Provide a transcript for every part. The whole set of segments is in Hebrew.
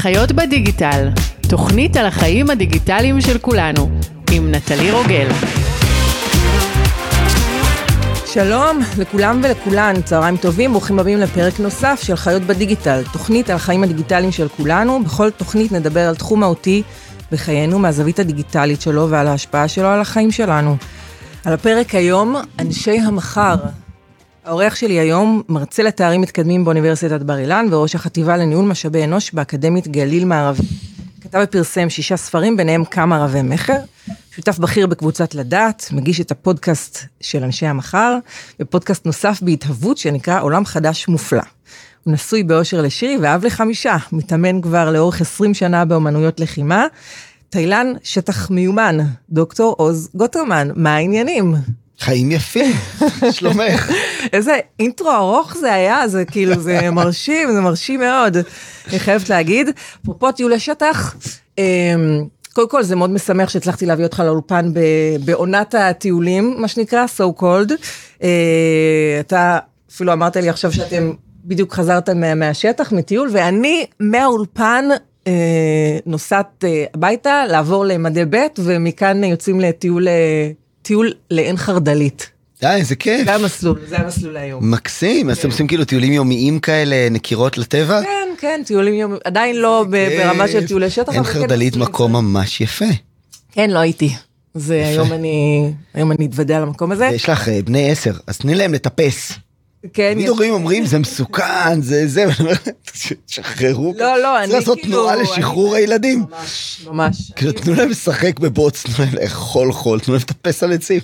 חיות בדיגיטל, תוכנית על החיים הדיגיטליים של כולנו, עם נטלי רוגל. שלום לכולם ולכולן, צהריים טובים, ברוכים הבאים לפרק נוסף של חיות בדיגיטל, תוכנית על החיים הדיגיטליים של כולנו. בכל תוכנית נדבר על תחום מהותי בחיינו מהזווית הדיגיטלית שלו ועל ההשפעה שלו על החיים שלנו. על הפרק היום, אנשי המחר. האורח שלי היום מרצה לתארים מתקדמים באוניברסיטת בר אילן וראש החטיבה לניהול משאבי אנוש באקדמית גליל מערבי. כתב ופרסם שישה ספרים, ביניהם כמה רבי מכר. שותף בכיר בקבוצת לדעת, מגיש את הפודקאסט של אנשי המחר, ופודקאסט נוסף בהתהוות שנקרא עולם חדש מופלא. הוא נשוי באושר לשירי ואב לחמישה, מתאמן כבר לאורך 20 שנה באומנויות לחימה. תאילן, שטח מיומן, דוקטור עוז גוטרמן, מה העניינים? חיים יפים, שלומך. איזה אינטרו ארוך זה היה, זה כאילו, זה מרשים, זה מרשים מאוד. אני חייבת להגיד. אפרופו טיולי שטח, אמ, קודם כל זה מאוד משמח שהצלחתי להביא אותך לאולפן בעונת הטיולים, מה שנקרא, so called. אה, אתה אפילו אמרת לי עכשיו שאתם בדיוק חזרתם מהשטח, מטיול, ואני מהאולפן אה, נוסעת אה, הביתה, לעבור למדי ב', ומכאן יוצאים לטיול, טיול לעין חרדלית. די, איזה כיף. זה המסלול, זה המסלול היום. מקסים, אז אתם עושים כאילו טיולים יומיים כאלה, נקירות לטבע? כן, כן, טיולים יומיים, עדיין לא ברמה של טיולי שטח. עין חרדלית מקום ממש יפה. כן, לא הייתי. זה היום אני, היום אני אתוודע על המקום הזה. יש לך בני עשר, אז תני להם לטפס. כן. תמיד הורים אומרים זה מסוכן, זה זה, שחררו. לא, לא, אני כאילו... צריך לעשות תנועה לשחרור הילדים. ממש, ממש. כאילו תנו להם לשחק בבוץ, תנו להם לאכול חול, תנו להם לטפס על עצים.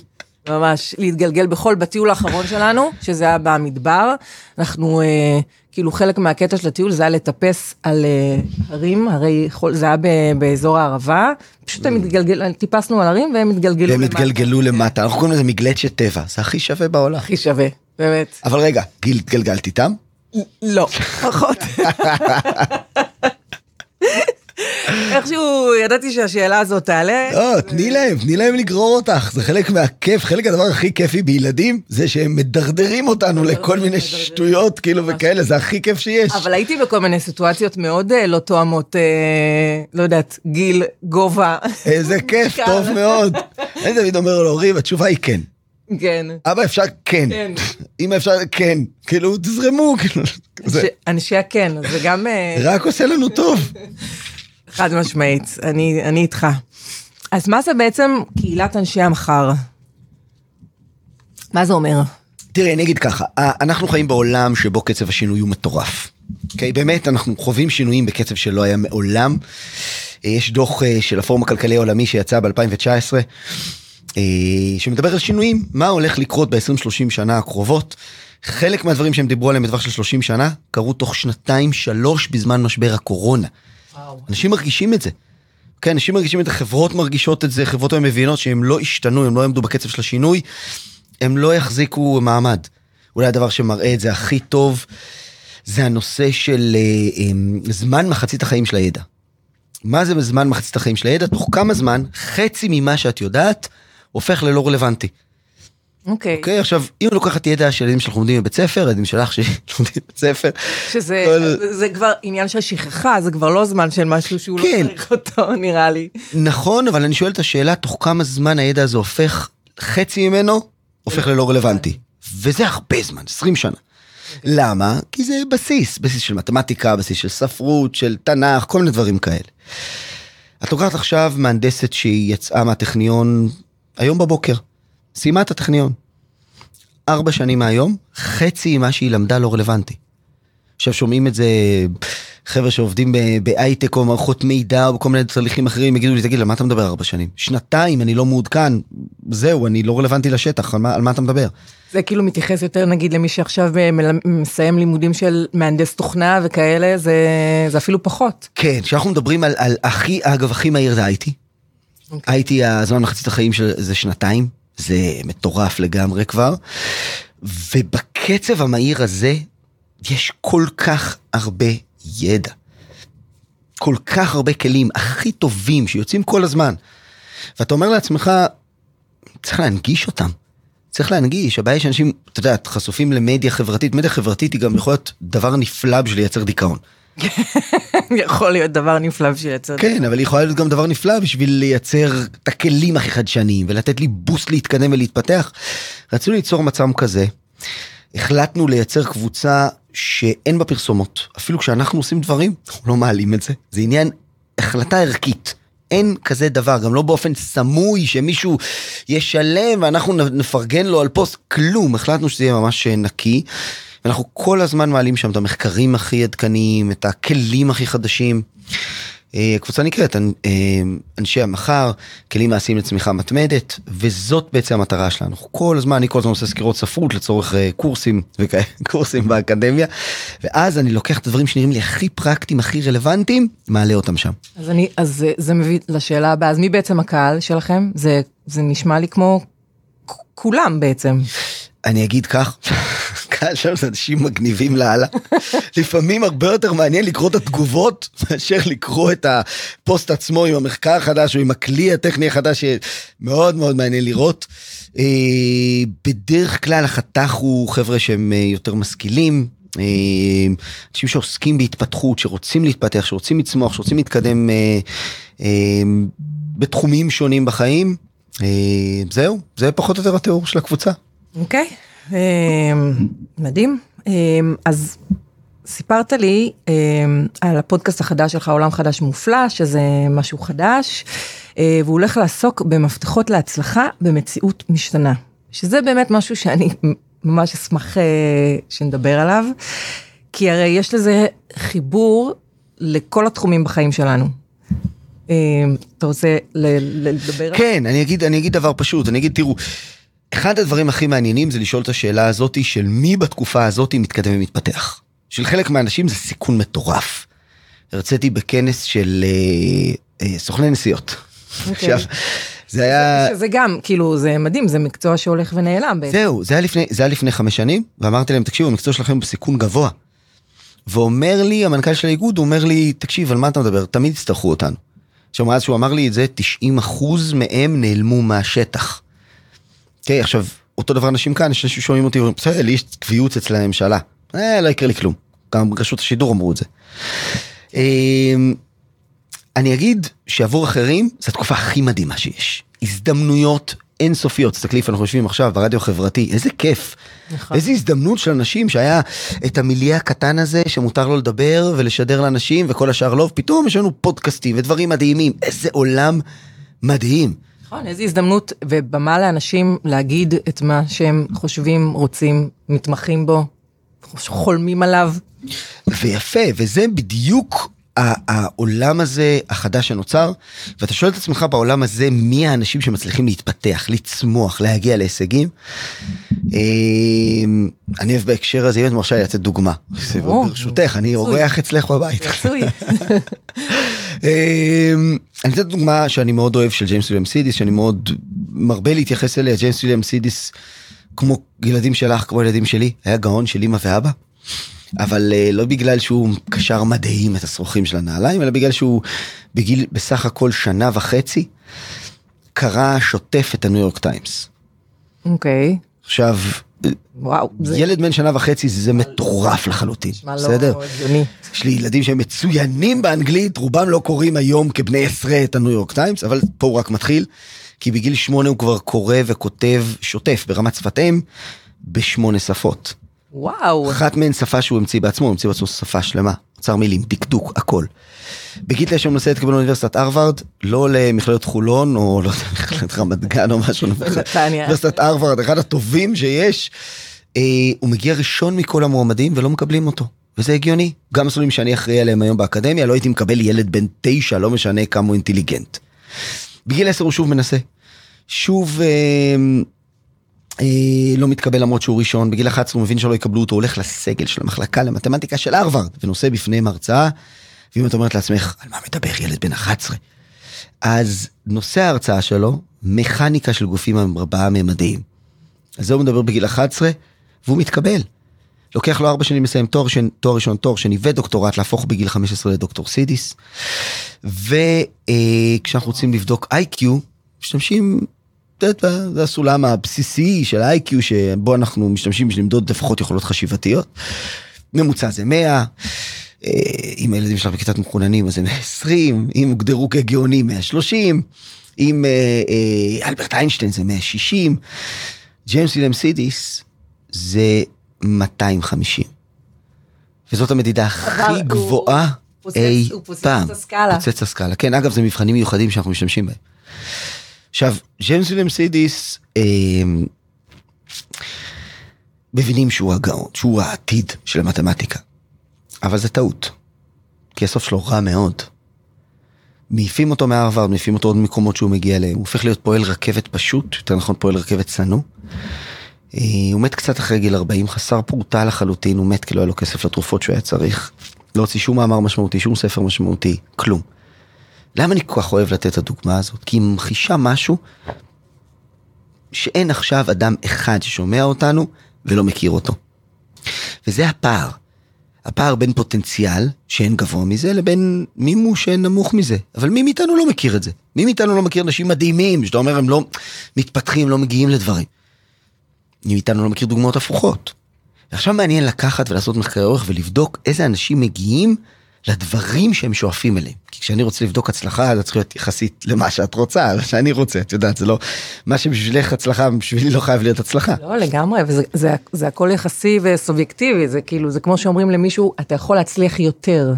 ממש, להתגלגל בחול בטיול האחרון שלנו, שזה היה במדבר. אנחנו, אה, כאילו חלק מהקטע של הטיול זה היה לטפס על אה, הרים, הרי חול, זה היה ב, באזור הערבה. פשוט הם התגלגלו, טיפסנו על הרים והם התגלגלו למטה. התגלגלו למטה, אנחנו קוראים לזה מגלצ'ת טבע, זה הכי שווה בעולם. הכי שווה, באמת. אבל רגע, גיל, התגלגלת איתם? לא, פחות. איכשהו ידעתי שהשאלה הזאת תעלה. לא, תני להם, תני להם לגרור אותך, זה חלק מהכיף, חלק הדבר הכי כיפי בילדים, זה שהם מדרדרים אותנו לכל מיני שטויות כאילו וכאלה, זה הכי כיף שיש. אבל הייתי בכל מיני סיטואציות מאוד אה, לא תואמות, אה, לא יודעת, גיל, גובה. איזה כיף, טוב מאוד. אני תמיד אומר להורים, התשובה היא כן. כן. אבא אפשר כן, כן. אמא אפשר כן, כאילו תזרמו, כאילו, זה אנשי- הכן, זה גם אה, רק עושה לנו טוב. חד משמעית, אני אני איתך. אז מה זה בעצם קהילת אנשי המחר? מה זה אומר? תראה, אני אגיד ככה, ה- אנחנו חיים בעולם שבו קצב השינוי הוא מטורף. אוקיי, באמת, אנחנו חווים שינויים בקצב שלא היה מעולם. אה, יש דוח אה, של הפורום הכלכלי העולמי שיצא ב-2019, שמדבר על שינויים, מה הולך לקרות ב-20-30 שנה הקרובות. חלק מהדברים שהם דיברו עליהם בטווח של 30 שנה, קרו תוך שנתיים, שלוש בזמן משבר הקורונה. אנשים מרגישים את זה. כן, אנשים מרגישים את זה, חברות מרגישות את זה, חברות היום מבינות שהם לא השתנו, הם לא יעמדו בקצב של השינוי, הם לא יחזיקו מעמד. אולי הדבר שמראה את זה הכי טוב, זה הנושא של אה, אה, זמן מחצית החיים של הידע. מה זה בזמן מחצית החיים של הידע? תוך כמה זמן, חצי ממה שאת יודעת, הופך ללא רלוונטי. אוקיי. אוקיי, עכשיו, אם לוקחת ידע של ילדים שאנחנו לומדים בבית ספר, ילדים שלך שלומדים בבית ספר, שזה כל- זה כבר עניין של שכחה, זה כבר לא זמן של משהו שהוא כן. לא צריך אותו, נראה לי. נכון, אבל אני שואל את השאלה, תוך כמה זמן הידע הזה הופך, חצי ממנו הופך ללא רלוונטי. וזה הרבה זמן, 20 שנה. למה? כי זה בסיס, בסיס של מתמטיקה, בסיס של ספרות, של תנ"ך, כל מיני דברים כאלה. את לוקחת עכשיו מהנדסת שהיא יצאה מהטכניון היום בבוקר, סיימה את הטכניון. ארבע שנים מהיום, חצי ממה שהיא למדה לא רלוונטי. עכשיו שומעים את זה חבר'ה שעובדים בהייטק או מערכות מידע או בכל מיני תהליכים אחרים יגידו לי תגיד על מה אתה מדבר ארבע שנים שנתיים אני לא מעודכן זהו אני לא רלוונטי לשטח על מה, על מה אתה מדבר. זה כאילו מתייחס יותר נגיד למי שעכשיו אה, מסיים לימודים של מהנדס תוכנה וכאלה, זה זה אפילו פחות. כן כשאנחנו מדברים על, על הכי אגב הכי מהיר זה IT. אוקיי. IT הזמן מחצית החיים של זה שנתיים זה מטורף לגמרי כבר. ובקצב המהיר הזה יש כל כך הרבה ידע. כל כך הרבה כלים הכי טובים שיוצאים כל הזמן. ואתה אומר לעצמך, צריך להנגיש אותם. צריך להנגיש, הבעיה שאנשים, אתה יודע, חשופים למדיה חברתית, מדיה חברתית היא גם יכולה להיות דבר נפלא בשביל לייצר דיכאון. יכול להיות דבר נפלא בשביל לייצר. כן, אבל היא יכולה להיות גם דבר נפלא בשביל לייצר את הכלים הכי חדשניים ולתת לי בוסט להתקדם ולהתפתח. רצינו ליצור מצב כזה, החלטנו לייצר קבוצה שאין בה פרסומות. אפילו כשאנחנו עושים דברים, אנחנו לא מעלים את זה. זה עניין, החלטה ערכית. אין כזה דבר, גם לא באופן סמוי שמישהו ישלם ואנחנו נפרגן לו על פוסט, כלום, החלטנו שזה יהיה ממש נקי. אנחנו כל הזמן מעלים שם את המחקרים הכי עדכניים, את הכלים הכי חדשים. אה, הקבוצה נקראת אה, אנשי המחר, כלים מעשיים לצמיחה מתמדת, וזאת בעצם המטרה שלנו. כל הזמן, אני כל הזמן עושה סקירות ספרות לצורך אה, קורסים וכאלה, קורסים באקדמיה, ואז אני לוקח את הדברים שנראים לי הכי פרקטיים, הכי רלוונטיים, מעלה אותם שם. אז אני, אז זה, זה מביא לשאלה הבאה, אז מי בעצם הקהל שלכם? זה, זה נשמע לי כמו כולם בעצם. אני אגיד כך, קהל שם זה אנשים מגניבים לאללה. לפעמים הרבה יותר מעניין לקרוא את התגובות מאשר לקרוא את הפוסט עצמו עם המחקר החדש או עם הכלי הטכני החדש שמאוד מאוד מעניין לראות. אה, בדרך כלל החתך הוא חבר'ה שהם אה, יותר משכילים. אה, אנשים שעוסקים בהתפתחות, שרוצים להתפתח, שרוצים לצמוח, שרוצים להתקדם בתחומים שונים בחיים. זהו, זה פחות או יותר התיאור של הקבוצה. אוקיי, okay. אמ, מדהים. אמ, אז סיפרת לי אמ, על הפודקאסט החדש שלך, עולם חדש מופלא, שזה משהו חדש, אה, והוא הולך לעסוק במפתחות להצלחה במציאות משתנה. שזה באמת משהו שאני ממש אשמח אה, שנדבר עליו, כי הרי יש לזה חיבור לכל התחומים בחיים שלנו. אתה רוצה לדבר? כן, אני אגיד, אני אגיד דבר פשוט, אני אגיד, תראו, אחד הדברים הכי מעניינים זה לשאול את השאלה הזאתי של מי בתקופה הזאתי מתקדם ומתפתח. של חלק מהאנשים זה סיכון מטורף. הרציתי בכנס של אה, אה, סוכני נסיעות. Okay. אוקיי. עכשיו, זה היה... שזה גם, כאילו, זה מדהים, זה מקצוע שהולך ונעלם בעצם. זהו, זה היה לפני, זה היה לפני חמש שנים, ואמרתי להם, תקשיבו, המקצוע שלכם בסיכון גבוה. ואומר לי, המנכ"ל של האיגוד, אומר לי, תקשיב, על מה אתה מדבר? תמיד יצטרכו אותנו. עכשיו, מאז שהוא אמר לי את זה, 90 מהם נעלמו מהשטח. אוקיי, עכשיו, אותו דבר אנשים כאן, יש אנשים ששומעים אותי, בסדר, לי יש קביעות אצל הממשלה. אה, לא יקרה לי כלום. גם רשות השידור אמרו את זה. אמ, אני אגיד שעבור אחרים, זו התקופה הכי מדהימה שיש. הזדמנויות אינסופיות. תסתכלי איפה אנחנו יושבים עכשיו ברדיו החברתי, איזה כיף. נכון. איזה הזדמנות של אנשים שהיה את המיליה הקטן הזה שמותר לו לדבר ולשדר לאנשים וכל השאר לא, פתאום יש לנו פודקאסטים ודברים מדהימים. איזה עולם מדהים. נכון, איזו הזדמנות ובמה לאנשים להגיד את מה שהם חושבים, רוצים, מתמחים בו, חולמים עליו. ויפה, וזה בדיוק העולם הזה החדש שנוצר, ואתה שואל את עצמך בעולם הזה מי האנשים שמצליחים להתפתח, לצמוח, להגיע להישגים. אמ, אני אוהב בהקשר הזה, אם את מרשה לי לתת דוגמה, ברשותך, אני אורח אצלך בבית. אמ, אני אתן דוגמה שאני מאוד אוהב של ג'יימס וויליאם סידיס, שאני מאוד מרבה להתייחס אליה, ג'יימס וויליאם סידיס, כמו ילדים שלך, כמו ילדים שלי, היה גאון של אמא ואבא. אבל uh, לא בגלל שהוא קשר מדהים את השרוכים של הנעליים, אלא בגלל שהוא בגיל בסך הכל שנה וחצי, קרא שוטף את הניו יורק טיימס. אוקיי. Okay. עכשיו, וואו, ילד בן שנה וחצי זה מטורף לחלוטין, לא בסדר? יש לי ילדים שהם מצוינים באנגלית, רובם לא קוראים היום כבני עשרה את הניו יורק טיימס, אבל פה הוא רק מתחיל, כי בגיל שמונה הוא כבר קורא וכותב שוטף ברמת שפת אם בשמונה שפות. וואו. אחת מהן שפה שהוא המציא בעצמו, הוא המציא בעצמו שפה שלמה, אוצר מילים, דקדוק, הכל. בגיל תשע הוא מנסה להתקבל לאוניברסיטת הרווארד, לא למכללת חולון, או לא יודע, מכללת רמת גן או משהו, אוניברסיטת הרווארד, אחד הטובים שיש. אה, הוא מגיע ראשון מכל המועמדים ולא מקבלים אותו. וזה הגיוני. גם מסלולים שאני אחראי עליהם היום באקדמיה, לא הייתי מקבל ילד בן תשע, לא משנה כמה הוא אינטליגנט. בגיל עשר הוא שוב מנסה. שוב אה, לא מתקבל למרות שהוא ראשון, בגיל 11 הוא מבין שלא יקבלו אותו, הולך לסגל של המחלקה למתמטיקה של הרווארד, ונושא בפניהם הרצאה, ואם את אומרת לעצמך, על מה מדבר ילד בן 11? אז נושא ההרצאה שלו, מכניקה של גופים ארבעה ממדיים. אז זה הוא מדבר בגיל 11, והוא מתקבל. לוקח לו ארבע שנים לסיים תואר, שני, תואר ראשון, תואר שני ודוקטורט, להפוך בגיל 15 לדוקטור סידיס. וכשאנחנו רוצים לבדוק איי-קיו, משתמשים זה הסולם הבסיסי של ה-IQ שבו אנחנו משתמשים בשביל למדוד לפחות יכולות חשיבתיות. ממוצע זה 100. אם הילדים שלך בכיתת מחוננים אז זה 120, אם הוגדרו כגאונים 130, אם אה, אה, אלברט איינשטיין זה 160, ג'יימס וילם סידיס זה 250. וזאת המדידה הכי גבוהה אי הוא פוצץ פעם. את הסקאלה. פוצץ את הסקאלה. כן, אגב, זה מבחנים מיוחדים שאנחנו משתמשים בהם. עכשיו, ג'יימס וילם סידיס, אה, מבינים שהוא הגאון, שהוא העתיד של המתמטיקה. אבל זה טעות. כי הסוף שלו רע מאוד. מעיפים אותו מהרווארד, מעיפים אותו עוד מקומות שהוא מגיע אליהם. הוא הופך להיות פועל רכבת פשוט, יותר נכון פועל רכבת צנוע. אה, הוא מת קצת אחרי גיל 40, חסר פורטה לחלוטין, הוא מת כי לא היה לו כסף לתרופות שהוא היה צריך. לא הוציא שום מאמר משמעותי, שום ספר משמעותי, כלום. למה אני כל כך אוהב לתת את הדוגמה הזאת? כי היא ממחישה משהו שאין עכשיו אדם אחד ששומע אותנו ולא מכיר אותו. וזה הפער. הפער בין פוטנציאל שאין גבוה מזה לבין מימוש שאין נמוך מזה. אבל מי מאיתנו לא מכיר את זה? מי מאיתנו לא מכיר אנשים מדהימים שאתה אומר הם לא מתפתחים, לא מגיעים לדברים. מי מאיתנו לא מכיר דוגמאות הפוכות. ועכשיו מעניין לקחת ולעשות מחקרי אורך ולבדוק איזה אנשים מגיעים לדברים שהם שואפים אליהם. כי כשאני רוצה לבדוק הצלחה, זה צריך להיות יחסית למה שאת רוצה, מה שאני רוצה, את יודעת, זה לא... מה שבשבילך הצלחה, בשבילי לא חייב להיות הצלחה. לא, לגמרי, וזה זה, זה הכל יחסי וסובייקטיבי, זה כאילו, זה כמו שאומרים למישהו, אתה יכול להצליח יותר.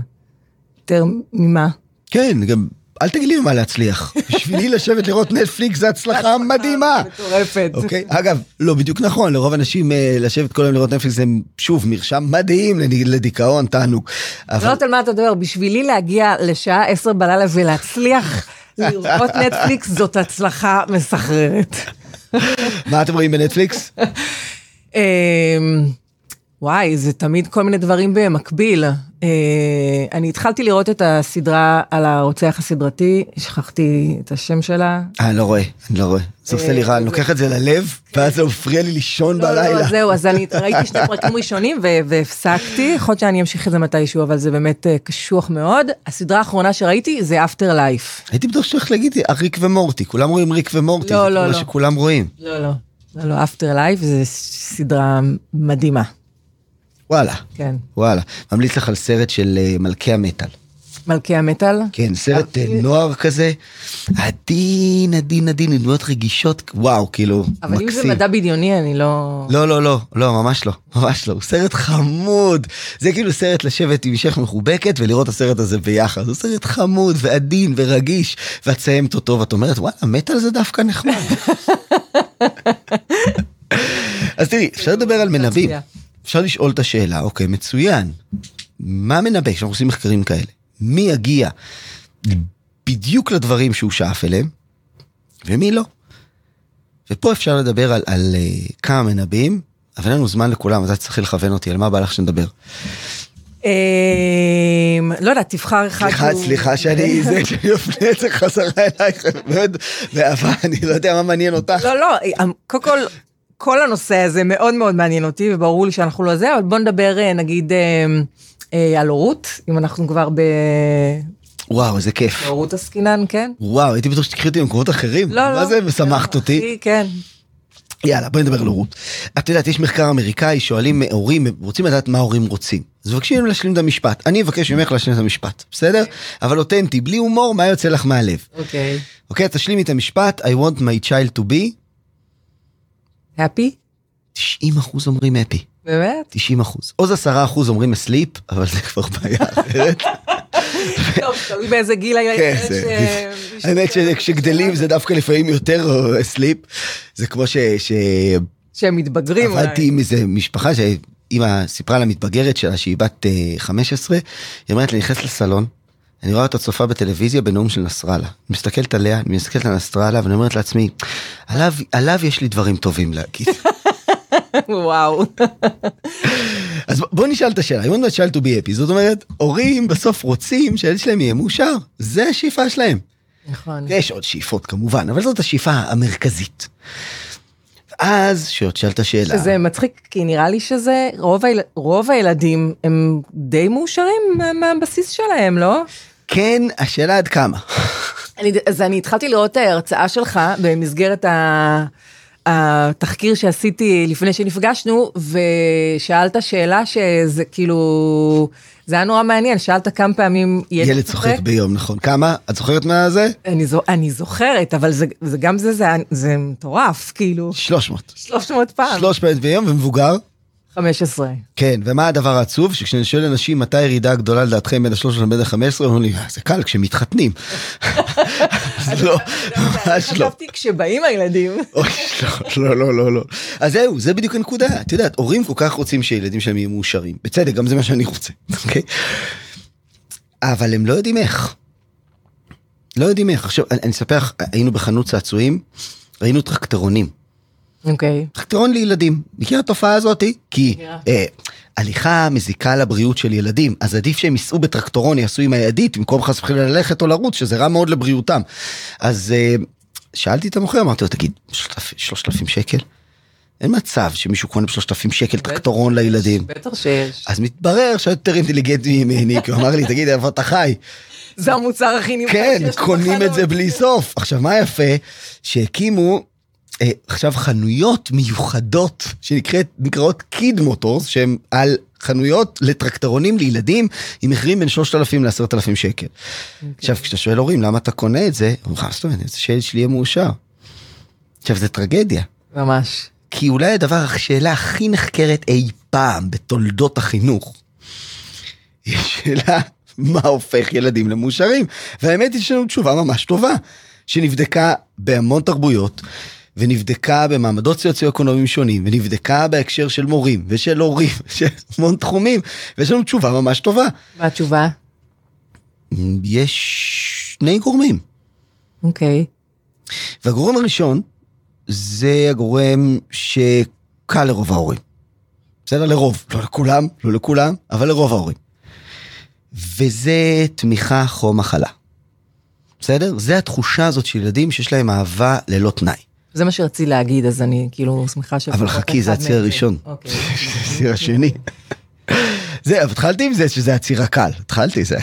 יותר ממה? כן, גם אל תגיד לי מה להצליח. בשבילי לשבת לראות נטפליקס זה הצלחה מדהימה. מטורפת. אוקיי, אגב, לא בדיוק נכון, לרוב אנשים אה, לשבת כל היום לראות נטפליקס זה שוב מרשם מדהים לד- לדיכאון, תענוג. לא יודעת על מה אתה מדבר, בשבילי להגיע לשעה עשר בלילה ולהצליח לראות נטפליקס זאת הצלחה מסחררת. מה אתם רואים בנטפליקס? וואי, זה תמיד כל מיני דברים במקביל. אה, אני התחלתי לראות את הסדרה על הרוצח הסדרתי, שכחתי את השם שלה. אה, לא רואה, אני לא רואה. זה עושה לי רע, אני לוקח את זה ללב, ואז זה מפריע לי לישון לא, לא, בלילה. זהו, אז אני ראיתי שני פרקים ראשונים והפסקתי, יכול להיות שאני אמשיך את זה מתישהו, אבל זה באמת אה, קשוח מאוד. הסדרה האחרונה שראיתי זה אפטר לייף. הייתי בטוח שאתה הולך להגיד אה, ריק ומורטי, כולם רואים ריק ומורטי, לא, זה לא, מה לא. שכולם רואים. לא, לא. לא, לא, אפטר לייף זה סדרה מדהימה, וואלה, כן. וואלה. ממליץ לך על סרט של אה, מלכי המטאל. מלכי המטאל. כן, סרט אה, אבל- נוער כזה, עדין, עדין, עדין, דמויות רגישות, וואו, כאילו, אבל אם זה מקסים. מדע בדיוני, אני לא... לא, לא, לא, לא, ממש לא, ממש לא. הוא סרט חמוד. זה כאילו סרט לשבת עם אישך מחובקת ולראות את הסרט הזה ביחד. הוא סרט חמוד ועדין ורגיש, ואת מסיימת אותו ואת אומרת, וואלה, מטאל זה דווקא נחמד. אז תראי, אפשר לדבר על מנבאים. אפשר לשאול את השאלה, אוקיי, מצוין. מה מנבא כשאנחנו עושים מחקרים כאלה? מי יגיע בדיוק לדברים שהוא שאף אליהם, ומי לא? ופה אפשר לדבר על, על uh, כמה מנבאים, אבל אין לנו זמן לכולם, אז אתה צריך לכוון אותי, על מה בא לך שנדבר? אמ, לא יודעת, תבחר אחד. סליחה, סליחה שאני זה, שאני אפנה את זה חזרה אלייך, באמת, באהבה, אני לא יודע מה מעניין אותך. לא, לא, אמ, קודם כל, כל הנושא הזה מאוד מאוד מעניין אותי, וברור לי שאנחנו לא זה, אבל בוא נדבר אה, נגיד אמ, אה, על הורות, אם אנחנו כבר וואו, איזה כיף. בהורות עסקינן, כן? וואו, הייתי בטוח שתקחי אותי למקומות אחרים. לא, לא. מה זה משמחת אותי? הכי, כן. יאללה, בואי נדבר על הורות. את יודעת, יש מחקר אמריקאי, שואלים הורים, רוצים לדעת מה הורים רוצים. אז מבקשים מהם להשלים את המשפט. אני אבקש ממך להשלים את המשפט, בסדר? אבל אותנטי, בלי הומור, מה יוצא לך מהלב? אוקיי. אוקיי, תשלימי את המשפט, I want my child to be, הפי? 90 אחוז אומרים happy. באמת? 90 אחוז. עוז 10 אחוז אומרים asleep, אבל זה כבר בעיה אחרת. טוב, תלוי באיזה גיל היה כן, ילד זה- ש- האמת שכשגדלים זה דווקא לפעמים יותר asleep. זה כמו ש... ש... שהם מתבגרים. אולי. עבדתי עם איזה משפחה שאימא סיפרה למתבגרת שלה שהיא בת אה, 15, היא אומרת לי, נכנסת לסלון, אני רואה אותה צופה בטלוויזיה בנאום של נסראללה. אני מסתכלת עליה, אני מסתכלת על נסראללה ואני אומרת לעצמי, עליו, עליו יש לי דברים טובים להגיד. וואו. אז בוא נשאל את השאלה, I want my child to be happy, זאת אומרת, הורים בסוף רוצים שהילד שלהם יהיה מאושר, זה השאיפה שלהם. נכון. יש עוד שאיפות כמובן, אבל זאת השאיפה המרכזית. אז שואל את השאלה, שזה מצחיק, כי נראה לי שזה, רוב, היל... רוב הילדים הם די מאושרים מה- מהבסיס שלהם, לא? כן, השאלה עד כמה. אני, אז אני התחלתי לראות את ההרצאה שלך במסגרת ה... התחקיר שעשיתי לפני שנפגשנו, ושאלת שאלה שזה כאילו, זה היה נורא מעניין, שאלת כמה פעמים ילד, ילד צוחק ביום, נכון. כמה? את זוכרת מה זה? אני, זו, אני זוכרת, אבל זה, זה גם זה, זה, זה מטורף, כאילו, 300. 300 פעם. 300 ביום ומבוגר? 15. כן, ומה הדבר העצוב? שכשאני שואל אנשים מתי הירידה הגדולה לדעתכם בין ה-300 לבין ה-15, אומרים לי, "אה, זה קל, כשמתחתנים. אז לא, ממש לא. חשבתי כשבאים הילדים. אוי, לא, לא, לא, לא. אז זהו, זה בדיוק הנקודה. את יודעת, הורים כל כך רוצים שהילדים שלהם יהיו מאושרים. בצדק, גם זה מה שאני רוצה, אוקיי? אבל הם לא יודעים איך. לא יודעים איך. עכשיו, אני אספר לך, היינו בחנות צעצועים, ראינו טרקטורונים. אוקיי. טרקטורון לילדים. מכיר התופעה הזאתי? כי מכירה. אה, הליכה מזיקה לבריאות של ילדים, אז עדיף שהם ייסעו בטרקטורון, יעשו עם הידית, במקום חס וחלילה ללכת או לרוץ, שזה רע מאוד לבריאותם. אז אה, שאלתי את המוכר, אמרתי לו, תגיד, שלושת אלפים שקל? אין מצב שמישהו קונה בשלושת אלפים שקל טרקטורון לילדים. בטח שיש. אז מתברר שהוא יותר אינטליגנטי ממני, כי הוא אמר לי, תגיד, איפה אתה חי? זה המוצר הכי נמכר כן, שיש קונים את. זה בלי סוף. עכשיו, מה יפה? שהקימו עכשיו חנויות מיוחדות שנקראות קיד מוטורס, שהן על חנויות לטרקטורונים לילדים עם מחירים בין 3,000 ל-10,000 שקל. עכשיו, כשאתה שואל הורים למה אתה קונה את זה, אומרים לך, "מה זאת אומרת, אני רוצה שהילד שלי יהיה מאושר. עכשיו, זה טרגדיה. ממש. כי אולי הדבר, השאלה הכי נחקרת אי פעם בתולדות החינוך, היא השאלה מה הופך ילדים למאושרים. והאמת היא שיש לנו תשובה ממש טובה, שנבדקה בהמון תרבויות, ונבדקה במעמדות סוציו-אקונומיים שונים, ונבדקה בהקשר של מורים ושל הורים, של המון תחומים, ויש לנו תשובה ממש טובה. מה התשובה? יש שני גורמים. אוקיי. והגורם הראשון זה הגורם שקל לרוב ההורים. בסדר? לרוב, לא לכולם, לא לכולם, אבל לרוב ההורים. וזה תמיכה חום מחלה. בסדר? זה התחושה הזאת של ילדים שיש להם אהבה ללא תנאי. זה מה שרציתי להגיד, אז אני כאילו שמחה ש... אבל חכי, זה הציר הראשון. אוקיי. הציר השני. זה, אבל התחלתי עם זה שזה הציר הקל, התחלתי זה.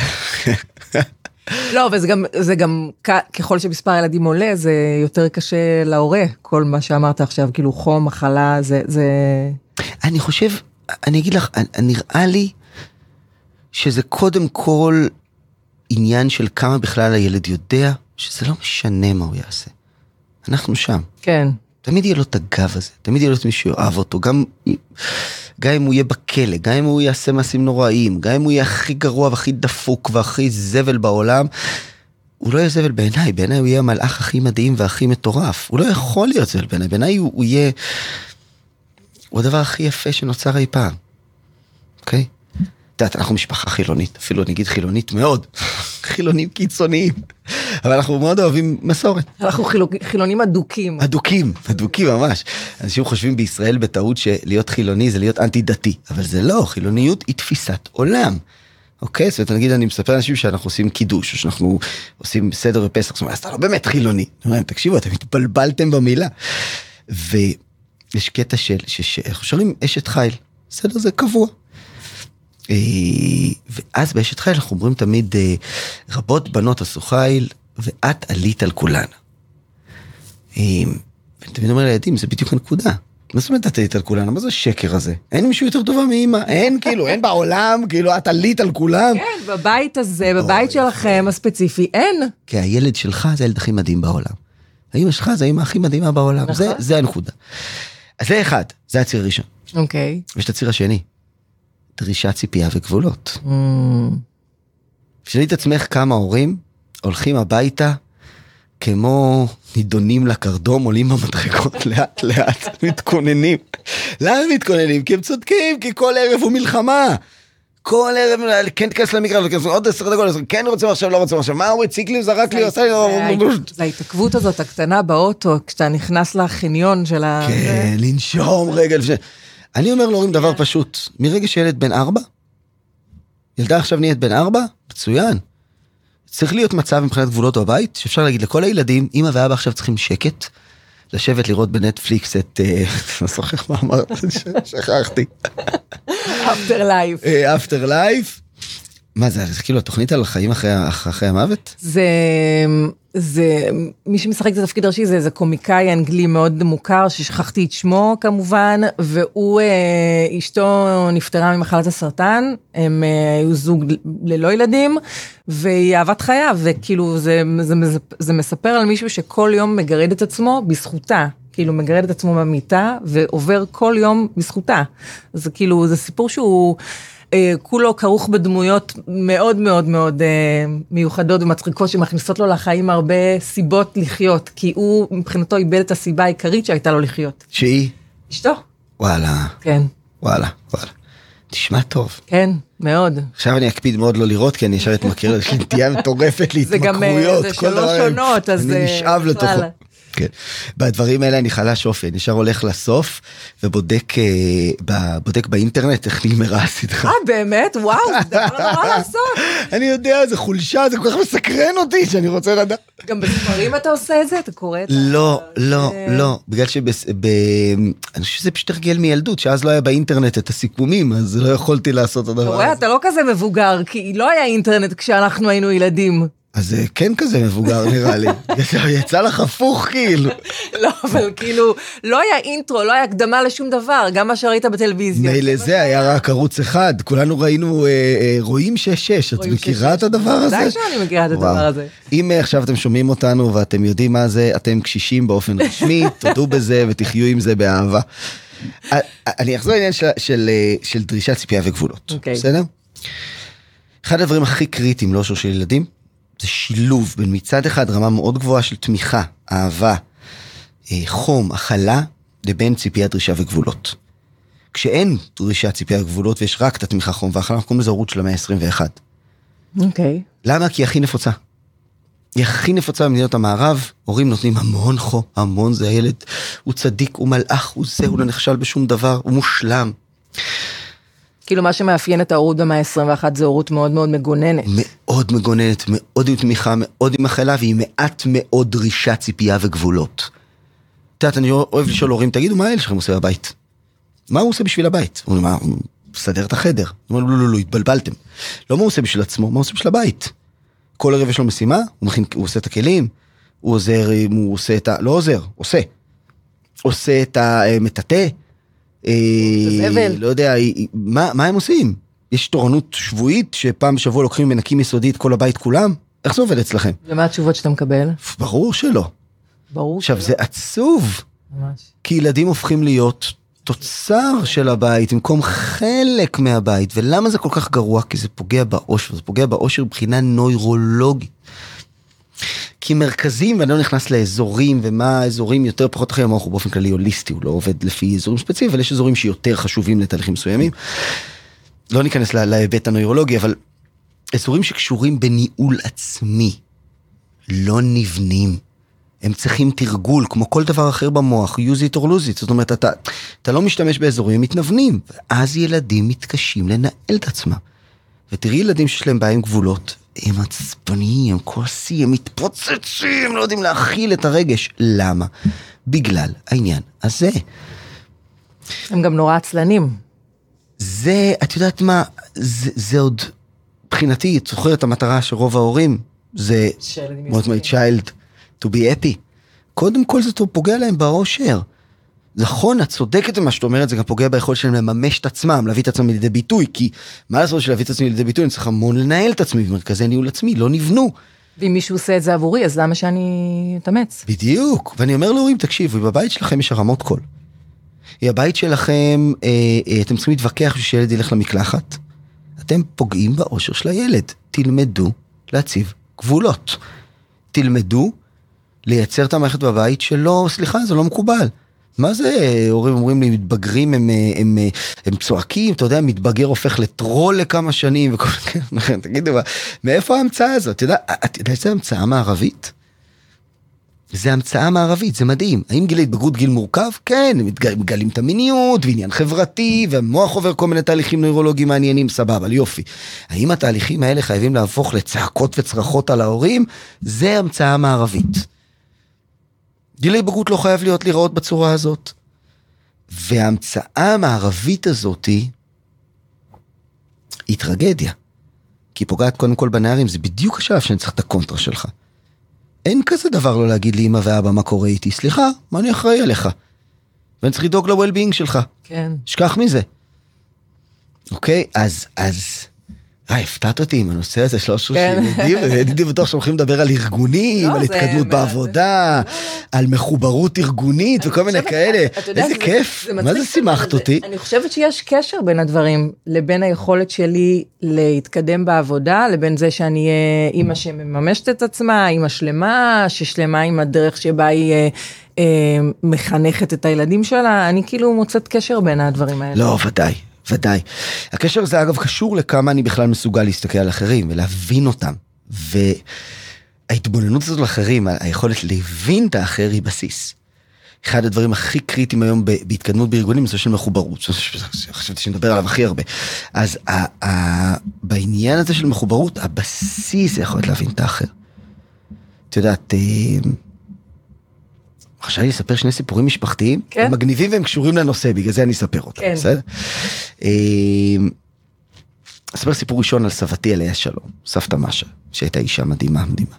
לא, וזה גם, זה גם, ככל שמספר הילדים עולה, זה יותר קשה להורה, כל מה שאמרת עכשיו, כאילו חום, מחלה, זה, זה... אני חושב, אני אגיד לך, נראה לי שזה קודם כל עניין של כמה בכלל הילד יודע, שזה לא משנה מה הוא יעשה. אנחנו שם. כן. תמיד יהיה לו את הגב הזה, תמיד יהיה לו את מי שאוהב אותו, גם, גם אם הוא יהיה בכלא, גם אם הוא יעשה מעשים נוראים, גם אם הוא יהיה הכי גרוע והכי דפוק והכי זבל בעולם, הוא לא יהיה זבל בעיניי, בעיניי הוא יהיה המלאך הכי מדהים והכי מטורף. הוא לא יכול להיות זבל בעיניי, בעיניי הוא, הוא יהיה... הוא הדבר הכי יפה שנוצר אי פעם, אוקיי? את יודעת, אנחנו משפחה חילונית, אפילו אני אגיד חילונית מאוד, חילונים קיצוניים, אבל אנחנו מאוד אוהבים מסורת. אנחנו חילו- חילונים אדוקים. אדוקים, אדוקים ממש. אנשים חושבים בישראל בטעות שלהיות חילוני זה להיות אנטי דתי, אבל זה לא, חילוניות היא תפיסת עולם. אוקיי? זאת אומרת, נגיד אני מספר לאנשים שאנחנו עושים קידוש, או שאנחנו עושים סדר בפסח, זאת אומרת, אז אתה לא באמת חילוני. תקשיבו, אתם התבלבלתם במילה. ויש קטע של, שרים אשת חיל, בסדר? זה קבוע. אה, ואז באשת חיל אנחנו אומרים תמיד, אה, רבות בנות עשו חיל, ואת עלית על כולן. אה, ואני תמיד אומר לילדים, זה בדיוק הנקודה. מה זאת אומרת את עלית על כולן? מה זה השקר הזה? אין מישהו יותר טובה מאמא, אין כאילו, אין בעולם, כאילו את עלית על כולם. כן, בבית הזה, בבית שלכם הספציפי, אין. כי הילד שלך זה הילד הכי מדהים בעולם. האמא שלך זה האמא הכי מדהימה בעולם, נכון. זה, זה הנקודה. אז זה אחד, זה הציר הראשון. אוקיי. ויש את הציר השני, דרישת ציפייה וגבולות. Mm, תשאלי את עצמך כמה הורים הולכים הביתה כמו נידונים לקרדום, עולים במדרגות לאט לאט, מתכוננים. למה הם מתכוננים? כי הם צודקים, כי כל ערב הוא מלחמה. כל ערב, כן תיכנס למקרא, עוד עשר דקות, כן רוצה עכשיו, לא רוצה עכשיו, מה הוא הציג לי, זרק לי, עשה לי, זה ההתעכבות הזאת הקטנה באוטו, כשאתה נכנס לחניון של ה... כן, לנשום רגע לפני. אני אומר להורים דבר פשוט, מרגע שילד בן ארבע, ילדה עכשיו נהיית בן ארבע, מצוין. צריך להיות מצב מבחינת גבולות בבית, שאפשר להגיד לכל הילדים, אמא ואבא עכשיו צריכים שקט, לשבת לראות בנטפליקס את, אה, לא זוכר מה אמרת, שכחתי, אפטר לייף. אפטר לייף, מה זה, זה כאילו התוכנית על החיים אחרי, אחרי המוות? זה, זה, מי שמשחק את התפקיד הראשי זה איזה קומיקאי אנגלי מאוד מוכר, ששכחתי את שמו כמובן, והוא, אה, אשתו נפטרה ממחלת הסרטן, הם אה, היו זוג ללא ילדים, והיא אהבת חייו, וכאילו זה, זה, זה, זה מספר על מישהו שכל יום מגרד את עצמו בזכותה. כאילו מגרד את עצמו במיטה ועובר כל יום בזכותה. זה כאילו, זה סיפור שהוא... אה, כולו כרוך בדמויות מאוד מאוד מאוד אה, מיוחדות ומצחיקות שמכניסות לו לחיים הרבה סיבות לחיות, כי הוא מבחינתו איבד את הסיבה העיקרית שהייתה לו לחיות. שהיא? אשתו. וואלה. כן. וואלה, וואלה. נשמע טוב. כן, מאוד. עכשיו אני אקפיד מאוד לא לראות, כי אני ישר אתמכר, יש לי נטייה מטורפת זה גם, אה, להתמכרויות. זה כל שלוש דבר- עונות, אז, אני נשאב. לתוכו. כן. בדברים האלה אני חלש אופי, אני ישר הולך לסוף ובודק אה, בודק באינטרנט איך נגמרה הסדרה. אה, באמת? וואו, זה דבר לא נורא לעשות. אני יודע, זה חולשה, זה כל כך מסקרן אותי שאני רוצה לדעת. גם בספרים אתה עושה את זה? אתה קורא את. לא, לא, זה- לא, בגלל שב... ב... אני חושב שזה פשוט הרגל מילדות, שאז לא היה באינטרנט את הסיכומים, אז לא יכולתי לעשות את אתה הדבר רואה, הזה. אתה לא כזה מבוגר, כי לא היה אינטרנט כשאנחנו היינו ילדים. אז זה כן כזה מבוגר נראה לי. יצא לך הפוך כאילו. לא, אבל כאילו, לא היה אינטרו, לא היה הקדמה לשום דבר, גם מה שראית בטלוויזיה. מילא זה היה רק ערוץ אחד, כולנו ראינו אה, אה, רואים 6-6, את מכירה את הדבר הזה? ודאי שאני מכירה את הדבר. הזה. אם אה, עכשיו אתם שומעים אותנו ואתם יודעים מה זה, אתם קשישים באופן רשמי, תודו בזה ותחיו עם זה באהבה. אה, אני אחזור לעניין אה, של דרישת ציפייה וגבולות, אוקיי. בסדר? אחד הדברים הכי קריטיים לאושר של ילדים זה שילוב בין מצד אחד רמה מאוד גבוהה של תמיכה, אהבה, אה, חום, הכלה, לבין ציפייה, דרישה וגבולות. כשאין דרישה, ציפייה וגבולות ויש רק את התמיכה, חום והכלה, אנחנו קוראים לזה הורות של המאה ה-21. אוקיי. למה? כי היא הכי נפוצה. היא הכי נפוצה במדינות המערב, הורים נותנים המון חום, המון זה הילד, הוא צדיק, הוא מלאך, הוא זה, הוא לא נכשל בשום דבר, הוא מושלם. כאילו מה שמאפיין את ההורות במאה ה-21 זה הורות מאוד מאוד מגוננת. מאוד מגוננת, מאוד עם תמיכה, מאוד עם הכלה, והיא מעט מאוד דרישה, ציפייה וגבולות. את יודעת, אני אוהב לשאול הורים, תגידו, מה הילד שלכם עושה בבית? מה הוא עושה בשביל הבית? הוא אומר, "מה, הוא מסדר את החדר. הוא אומר, לא, לא, לא, התבלבלתם. לא מה הוא עושה בשביל עצמו, מה הוא עושה בשביל הבית. כל ערב יש לו משימה, הוא מכין, הוא עושה את הכלים, הוא עוזר, הוא עושה את ה... לא עוזר, עושה. עושה את המטאטא. אה. לא יודע, מה, מה הם עושים? יש תורנות שבועית שפעם בשבוע לוקחים ומנקים יסודי את כל הבית כולם? איך זה עובד אצלכם? ומה התשובות שאתה מקבל? ברור שלא. ברור עכשיו שלא. זה עצוב, ממש. כי ילדים הופכים להיות תוצר של הבית במקום חלק מהבית, ולמה זה כל כך גרוע? כי זה פוגע באושר, זה פוגע באושר מבחינה נוירולוגית. כי מרכזים, ואני לא נכנס לאזורים ומה האזורים יותר פחות אחרי המוח הוא באופן כללי הוליסטי, הוא לא עובד לפי אזורים ספציפיים, אבל יש אזורים שיותר חשובים לתהליכים מסוימים. לא ניכנס לה- להיבט הנוירולוגי, אבל אזורים שקשורים בניהול עצמי לא נבנים. הם צריכים תרגול כמו כל דבר אחר במוח, use it or lose it, זאת אומרת אתה, אתה לא משתמש באזורים, מתנוונים, ואז ילדים מתקשים לנהל את עצמם. ותראי ילדים שיש להם בעיה עם גבולות, הם עצבניים, הם כועסים, הם מתפוצצים, לא יודעים להכיל את הרגש. למה? בגלל העניין הזה. הם גם נורא עצלנים. זה, את יודעת מה, זה, זה עוד, מבחינתי, את זוכרת המטרה של רוב ההורים? זה want my child to be happy. קודם כל זה פוגע להם באושר. נכון, את צודקת במה שאת אומרת, זה גם פוגע ביכולת שלהם לממש את עצמם, להביא את עצמם לידי ביטוי, כי מה לעשות שלהביא את עצמי לידי ביטוי, אני צריך המון לנהל את עצמי, ומרכזי ניהול עצמי לא נבנו. ואם מישהו עושה את זה עבורי, אז למה שאני אתאמץ? בדיוק, ואני אומר להורים, תקשיבו, בבית שלכם יש הרמות קול. הבית שלכם, אה, אה, אתם צריכים להתווכח בשביל שילד ילך למקלחת. אתם פוגעים באושר של הילד. תלמדו להציב גבולות. תלמדו לייצר את המערכת בבית שלא, סליחה, זה לא מקובל. מה זה, הורים אומרים לי, מתבגרים, הם, הם, הם, הם צועקים, אתה יודע, מתבגר הופך לטרול לכמה שנים, וכל מיני, תגידו, מאיפה ההמצאה הזאת? אתה יודע, שזה המצאה מערבית? זה המצאה מערבית, זה מדהים. האם גיל ההתבגרות גיל מורכב? כן, הם מגלים את המיניות ועניין חברתי, והמוח עובר כל מיני תהליכים נוירולוגיים מעניינים, סבבה, יופי. האם התהליכים האלה חייבים להפוך לצעקות וצרחות על ההורים? זה המצאה מערבית. גיל ההתבגרות לא חייב להיות להיראות בצורה הזאת. וההמצאה המערבית הזאתי היא טרגדיה. כי היא פוגעת קודם כל בנערים, זה בדיוק השלב שאני צריך את הקונטרה שלך. אין כזה דבר לא להגיד לי אמא ואבא מה קורה איתי, סליחה, מה אני אחראי עליך? ואני צריך לדאוג ל-well-being שלך, כן. שכח מזה. אוקיי, אז, אז, אה, הפתעת אותי עם הנושא הזה של כן. ילדים, הייתי בטוח שהולכים לדבר על ארגונים, לא, על התקדמות בעבודה, על מחוברות ארגונית וכל מיני כאלה. איזה זה- כיף, מה זה שימחת. אותי? אני חושבת שיש קשר בין הדברים, לבין היכולת שלי להתקדם בעבודה, לבין זה שאני אהיה אימא שמממשת את עצמה, אימא שלמה, ששלמה עם הדרך שבה היא אה, אה, מחנכת את הילדים שלה, אני כאילו מוצאת קשר בין הדברים האלה. לא, ודאי, ודאי. הקשר הזה אגב קשור לכמה אני בכלל מסוגל להסתכל על אחרים ולהבין אותם. וההתבוננות הזאת על אחרים, היכולת להבין את האחר היא בסיס. אחד הדברים הכי קריטיים היום בהתקדמות בארגונים זה של מחוברות, חשבתי שנדבר עליו הכי הרבה. אז בעניין הזה של מחוברות, הבסיס זה יכולת להבין את האחר. את יודעת, חשבתי לי לספר שני סיפורים משפחתיים, כן. הם מגניבים והם קשורים לנושא, בגלל זה אני אספר אותם, כן. בסדר? אה, אספר סיפור ראשון על סבתי עליה שלום, סבתא משה, שהייתה אישה מדהימה מדהימה.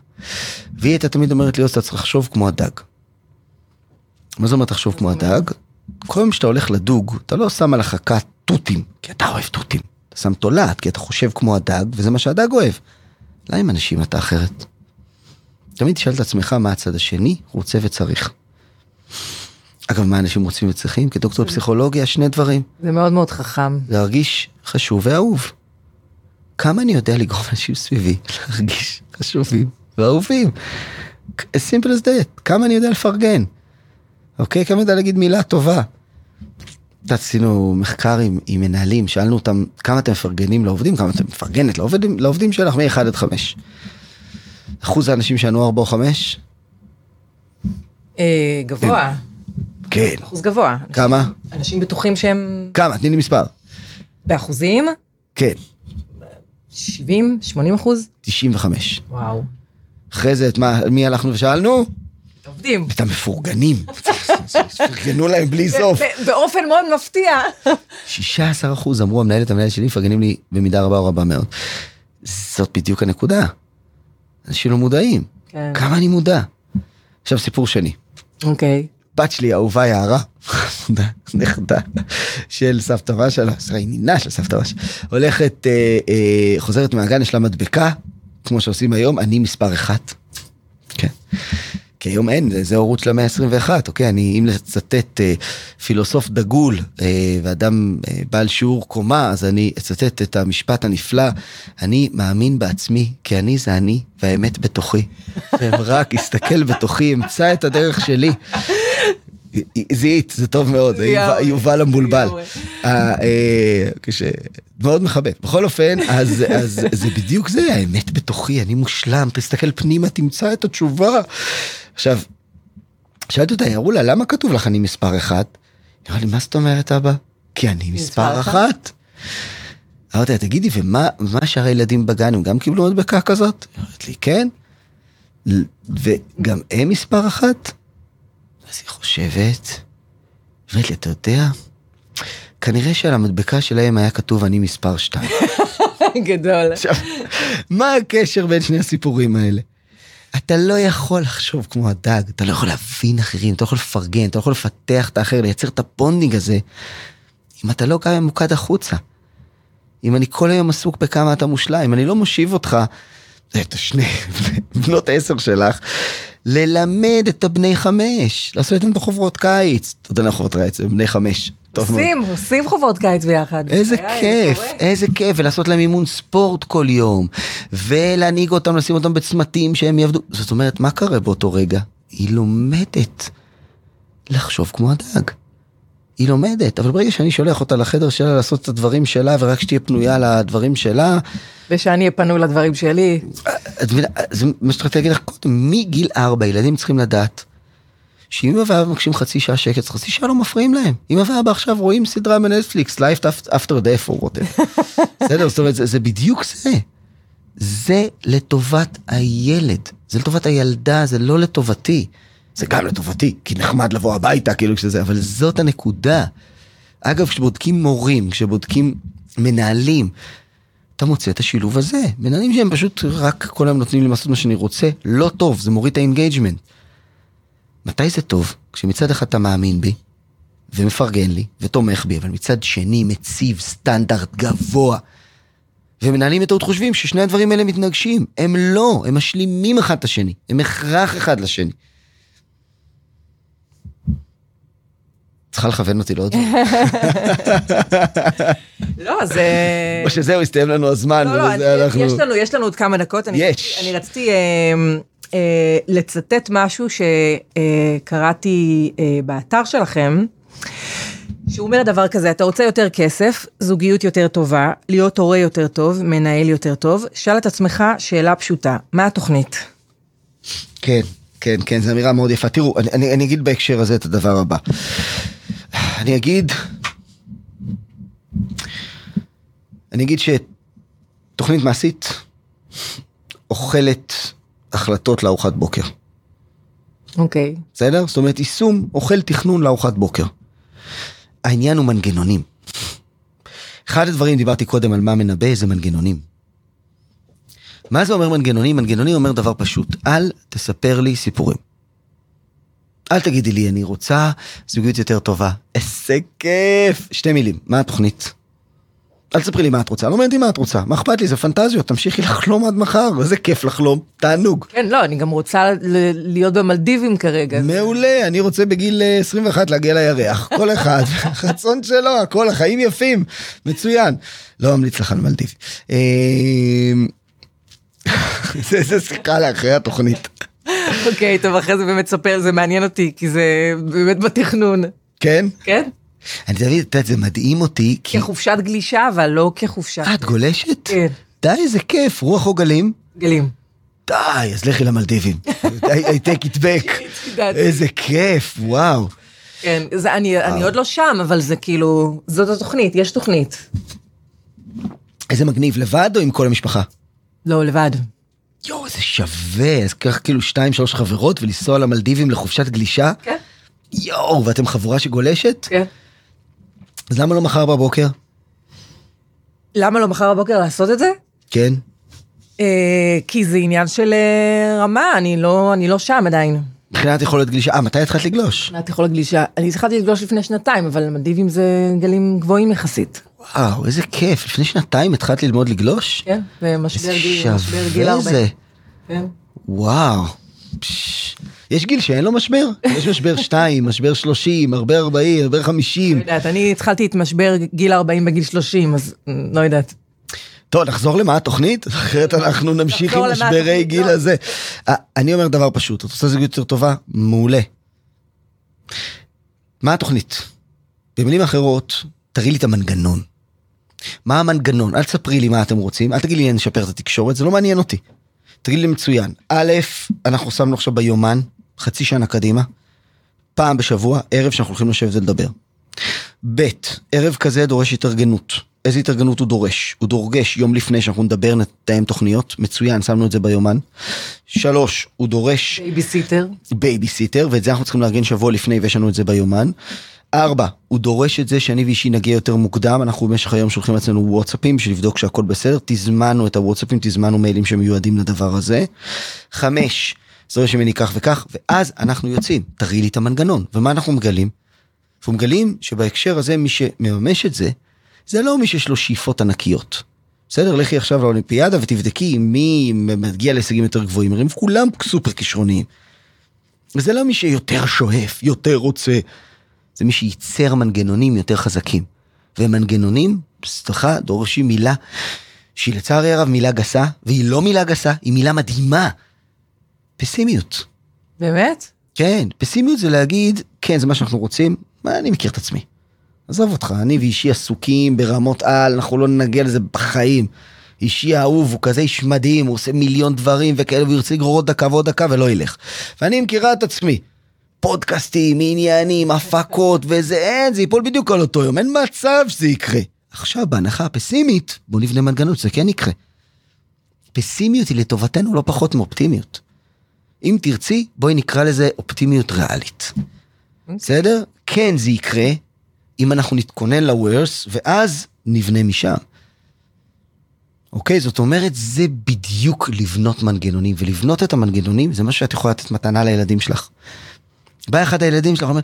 והיא הייתה תמיד אומרת לי, "יוסי, אתה צריך לחשוב כמו הדג. מה זה אומר תחשוב כמו הדג? כל פעם שאתה הולך לדוג, אתה לא שם על החכה תותים, כי אתה אוהב תותים. אתה שם תולעת, כי אתה חושב כמו הדג, וזה מה שהדג אוהב. למה עם אנשים אתה אחרת? תמיד תשאל את עצמך מה הצד השני רוצה וצריך. אגב, מה אנשים רוצים וצריכים? כדוקטור לפסיכולוגיה, שני דברים. זה מאוד מאוד חכם. להרגיש חשוב ואהוב. כמה אני יודע לגרום אנשים סביבי להרגיש חשובים ואהובים. as simple as that. כמה אני יודע לפרגן. אוקיי? כמה אני יודע להגיד מילה טובה. עשינו מחקר עם, עם מנהלים, שאלנו אותם כמה אתם מפרגנים לעובדים, כמה אתם מפרגנת לעובדים, לעובדים שלך מ-1 עד 5. אחוז האנשים שענו 4 או 5? אה, גבוה, כן. אחוז גבוה. כמה? אנשים בטוחים שהם כמה? תני לי מספר. באחוזים, כן. 70, 80 אחוז? 95. וואו. אחרי זה, את מה, מי הלכנו ושאלנו? עובדים. את המפורגנים. פרגנו להם בלי סוף. באופן מאוד מפתיע. 16 אחוז אמרו המנהלת המנהלת שלי מפרגנים לי במידה רבה או רבה מאוד. זאת בדיוק הנקודה. אנשים לא מודעים. כן. כמה אני מודע. עכשיו סיפור שני. אוקיי. בת שלי אהובה יערה, נכדה של סבתא משה, לא, סליחה, היא נינה של סבתא משה, הולכת, אה, אה, חוזרת מהגן, יש לה מדבקה, כמו שעושים היום, אני מספר אחת. כן. כי היום אין, זה- הורות של המאה ה-21, אוקיי? אני, אם לצטט אה, פילוסוף דגול אה, ואדם אה, בעל שיעור קומה, אז אני אצטט את המשפט הנפלא, אני מאמין בעצמי, כי אני זה אני, והאמת בתוכי. רק אסתכל בתוכי, אמצא את הדרך שלי. זיהית, זה טוב מאוד, זה יובל- המבולבל. אה. מאוד מכבד. בכל אופן, אז, זה בדיוק זה, האמת בתוכי, אני מושלם, תסתכל פנימה, תמצא את התשובה. עכשיו, שאלתי אותה, ירולה, למה כתוב לך אני מספר אחת? היא אמרה לי, מה זאת אומרת, אבא? כי אני מספר אחת? אמרתי לה, תגידי, ומה מה שאר הילדים בגן, הם גם קיבלו מדבקה כזאת? היא אומרת לי, כן. וגם הם מספר אחת? אז היא חושבת, אומרת לי, אתה יודע, כנראה שעל המדבקה שלהם היה כתוב אני מספר שתיים. גדול. עכשיו, מה הקשר בין שני הסיפורים האלה? אתה לא יכול לחשוב כמו הדג, אתה לא יכול להבין אחרים, אתה לא יכול לפרגן, אתה לא יכול לפתח את האחר, לייצר את ה bonding הזה, אם אתה לא גם ממוקד החוצה. אם אני כל היום עסוק בכמה אתה מושלם, אם אני לא מושיב אותך, את השני בנות עשר שלך, ללמד את הבני חמש, לעשות איתם בחוברות קיץ, אתה יודע, חוברות קיץ, בני חמש. עושים, עושים חוברות קיץ ביחד. איזה בחיי, כיף. איזה כיף, ולעשות להם אימון ספורט כל יום, ולהנהיג אותם, לשים אותם בצמתים שהם יעבדו. זאת אומרת, מה קרה באותו רגע? היא לומדת לחשוב כמו הדג. היא לומדת, אבל ברגע שאני שולח אותה לחדר שלה לעשות את הדברים שלה, ורק שתהיה פנויה לדברים שלה, ושאני אהיה פנוי לדברים שלי. את מבינה, זה מה שהתחלתי להגיד לך קודם, מגיל ארבע ילדים צריכים לדעת שאם אמא ואבא מבקשים חצי שעה שקט, חצי שעה לא מפריעים להם. אמא ואבא עכשיו רואים סדרה בנטפליקס, Life After Death או whatever. בסדר, זאת אומרת, זה, זה בדיוק זה. זה לטובת הילד, זה לטובת הילדה, זה לא לטובתי. זה גם לטובתי, כי נחמד לבוא הביתה, כאילו כשזה, אבל זאת הנקודה. אגב, כשבודקים מורים, כשבודקים מנהלים, אתה מוצא את השילוב הזה. מנהלים שהם פשוט רק כל היום נותנים לי לעשות מה שאני רוצה, לא טוב, זה מוריד את ה engagement. מתי זה טוב? כשמצד אחד אתה מאמין בי, ומפרגן לי, ותומך בי, אבל מצד שני מציב סטנדרט גבוה. ומנהלים בטעות חושבים ששני הדברים האלה מתנגשים. הם לא, הם משלימים אחד את השני, הם הכרח אחד לשני. צריכה לכוון אותי לעוד דברים. לא, זה... או שזהו, הסתיים לנו הזמן, לא, לא, אני- אנחנו... יש לנו, יש לנו עוד כמה דקות. אני, יש. אני רציתי אה, אה, לצטט משהו שקראתי אה, באתר שלכם, שהוא אומר דבר כזה, אתה רוצה יותר כסף, זוגיות יותר טובה, להיות הורה יותר טוב, מנהל יותר טוב, שאל את עצמך שאלה פשוטה, מה התוכנית? כן, כן, כן, זו אמירה מאוד יפה. תראו, אני, אני, אני אגיד בהקשר הזה את הדבר הבא. אני אגיד, אני אגיד שתוכנית מעשית אוכלת החלטות לארוחת בוקר. אוקיי. בסדר? זאת אומרת, יישום אוכל תכנון לארוחת בוקר. העניין הוא מנגנונים. אחד הדברים, דיברתי קודם על מה מנבא, זה מנגנונים. מה זה אומר מנגנונים? מנגנונים אומר דבר פשוט, אל תספר לי סיפורים. אל תגידי לי, אני רוצה זוגיות יותר טובה. איזה כיף! שתי מילים, מה התוכנית? אל תספרי לי מה את רוצה, לא מעניין אותי מה את רוצה, מה אכפת לי, זה פנטזיות, תמשיכי לחלום עד מחר, איזה כיף לחלום, תענוג. כן, לא, אני גם רוצה ל- להיות במלדיבים כרגע. מעולה, אני רוצה בגיל אה, 21 להגיע לירח, כל אחד, רצון שלו, הכל, החיים יפים, מצוין. לא ממליץ לך על מלדיב. אה, זה זה שיחה לאחרי התוכנית, אוקיי, טוב, אחרי זה באמת ספר, זה מעניין אותי, כי זה באמת בתכנון. כן? כן? אני תמיד, את יודעת, זה מדהים אותי, כי כחופשת גלישה, אבל לא כחופשת... אה, את גולשת? כן. די, איזה כיף, רוח עוגלים. גלים. די, אז לכי למלדיבים. I take it back. איזה כיף, וואו. כן, זה, אני, אני עוד לא שם, אבל זה כאילו, זאת התוכנית, יש תוכנית. איזה מגניב, לבד או עם כל המשפחה? לא, לבד. יואו, זה שווה, אז קח כאילו שתיים שלוש חברות ולנסוע למלדיבים לחופשת גלישה. כן. יואו, ואתם חבורה שגולשת? כן. אז למה לא מחר בבוקר? למה לא מחר בבוקר לעשות את זה? כן. אה, כי זה עניין של אה, רמה, אני לא, אני לא שם עדיין. מבחינת יכולת גלישה, אה, מתי התחלת לגלוש? את יכולה גלישה, אני התחלתי לגלוש לפני שנתיים, אבל מלדיבים זה גלים גבוהים יחסית. וואו, איזה כיף, לפני שנתיים התחלת ללמוד לגלוש? כן, ומשבר גיל, משבר גיל 40. זה. כן. וואו. פש. יש גיל שאין לו משבר? יש משבר 2, משבר 30, הרבה 40, הרבה 50. לא יודעת, אני התחלתי את משבר גיל 40 בגיל 30, אז לא יודעת. טוב, נחזור למה התוכנית? אחרת אנחנו נמשיך עם משברי גיל לא. הזה. אה, אני אומר דבר פשוט, את רוצה זוגיות יותר טובה? מעולה. מה התוכנית? במילים אחרות, תראי לי את המנגנון. מה המנגנון? אל תספרי לי מה אתם רוצים, אל תגידי לי נשפר את התקשורת, זה לא מעניין אותי. תגידי לי מצוין. א', אנחנו שמנו עכשיו ביומן, חצי שנה קדימה, פעם בשבוע, ערב שאנחנו הולכים לשבת ולדבר. ב', ערב כזה דורש התארגנות. איזה התארגנות הוא דורש? הוא דורגש יום לפני שאנחנו נדבר, נתאם תוכניות, מצוין, שמנו את זה ביומן. שלוש, הוא דורש בייביסיטר. בייביסיטר, ואת זה אנחנו צריכים לארגן שבוע לפני ויש לנו את זה ביומן. ארבע, הוא דורש את זה שאני ואישי נגיע יותר מוקדם, אנחנו במשך היום שולחים לעצמנו וואטסאפים בשביל לבדוק שהכל בסדר, תזמנו את הוואטסאפים, תזמנו מיילים שמיועדים לדבר הזה. חמש, זה דורש ממני כך וכך, ואז אנחנו יוצאים, תראי לי את המנגנון, ומה אנחנו מגלים? אנחנו מגלים שבהקשר הזה מי שמממש את זה, זה לא מי שיש לו שאיפות ענקיות. בסדר, לכי עכשיו לאולימפיאדה ותבדקי מי מגיע להישגים יותר גבוהים, הם כולם סופר כישרוניים. וזה לא מי שיותר שואף, יותר רוצה, זה מי שייצר מנגנונים יותר חזקים. ומנגנונים, סליחה, דורשים מילה שהיא לצערי הרב מילה גסה, והיא לא מילה גסה, היא מילה מדהימה. פסימיות. באמת? כן, פסימיות זה להגיד, כן, זה מה שאנחנו רוצים, מה, אני מכיר את עצמי. עזוב אותך, אני ואישי עסוקים ברמות על, אנחנו לא נגיע לזה בחיים. אישי האהוב הוא כזה איש מדהים, הוא עושה מיליון דברים וכאלה, והוא ירצה לגרור עוד דקה ועוד דקה ולא ילך. ואני מכירה את עצמי. פודקאסטים, עניינים, הפקות וזה, אין, זה ייפול בדיוק על אותו יום, אין מצב שזה יקרה. עכשיו, בהנחה הפסימית, בוא נבנה מנגנון שזה כן יקרה. פסימיות היא לטובתנו לא פחות מאופטימיות. אם תרצי, בואי נקרא לזה אופטימיות ריאלית. בסדר? כן, זה יקרה, אם אנחנו נתכונן ל-worst, ואז נבנה משם. אוקיי? זאת אומרת, זה בדיוק לבנות מנגנונים, ולבנות את המנגנונים זה מה שאת יכולה לתת מתנה לילדים שלך. בא אחד הילדים שלך ואומר,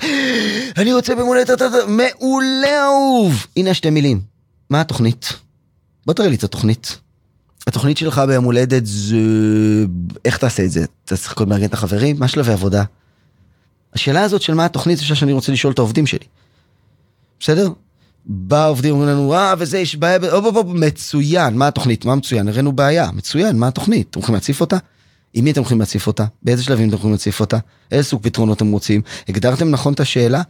אני רוצה במולדת, מעולה אהוב. הנה שתי מילים. מה התוכנית? בוא תראה לי את התוכנית. התוכנית שלך ביום הולדת זה... איך תעשה את זה? אתה צריך קודם לארגן את החברים? מה שלבי עבודה? השאלה הזאת של מה התוכנית זה שאני רוצה לשאול את העובדים שלי. בסדר? בא העובדים אומרים לנו, אה, וזה, יש בעיה, מצוין, מה התוכנית? מה מצוין? הראינו בעיה, מצוין, מה התוכנית? אתם הולכים להציף אותה? עם מי אתם הולכים להציף אותה? באיזה שלבים אתם הולכים להציף אותה? איזה סוג פתרונות אתם רוצים? הגדרתם נכון את השאלה?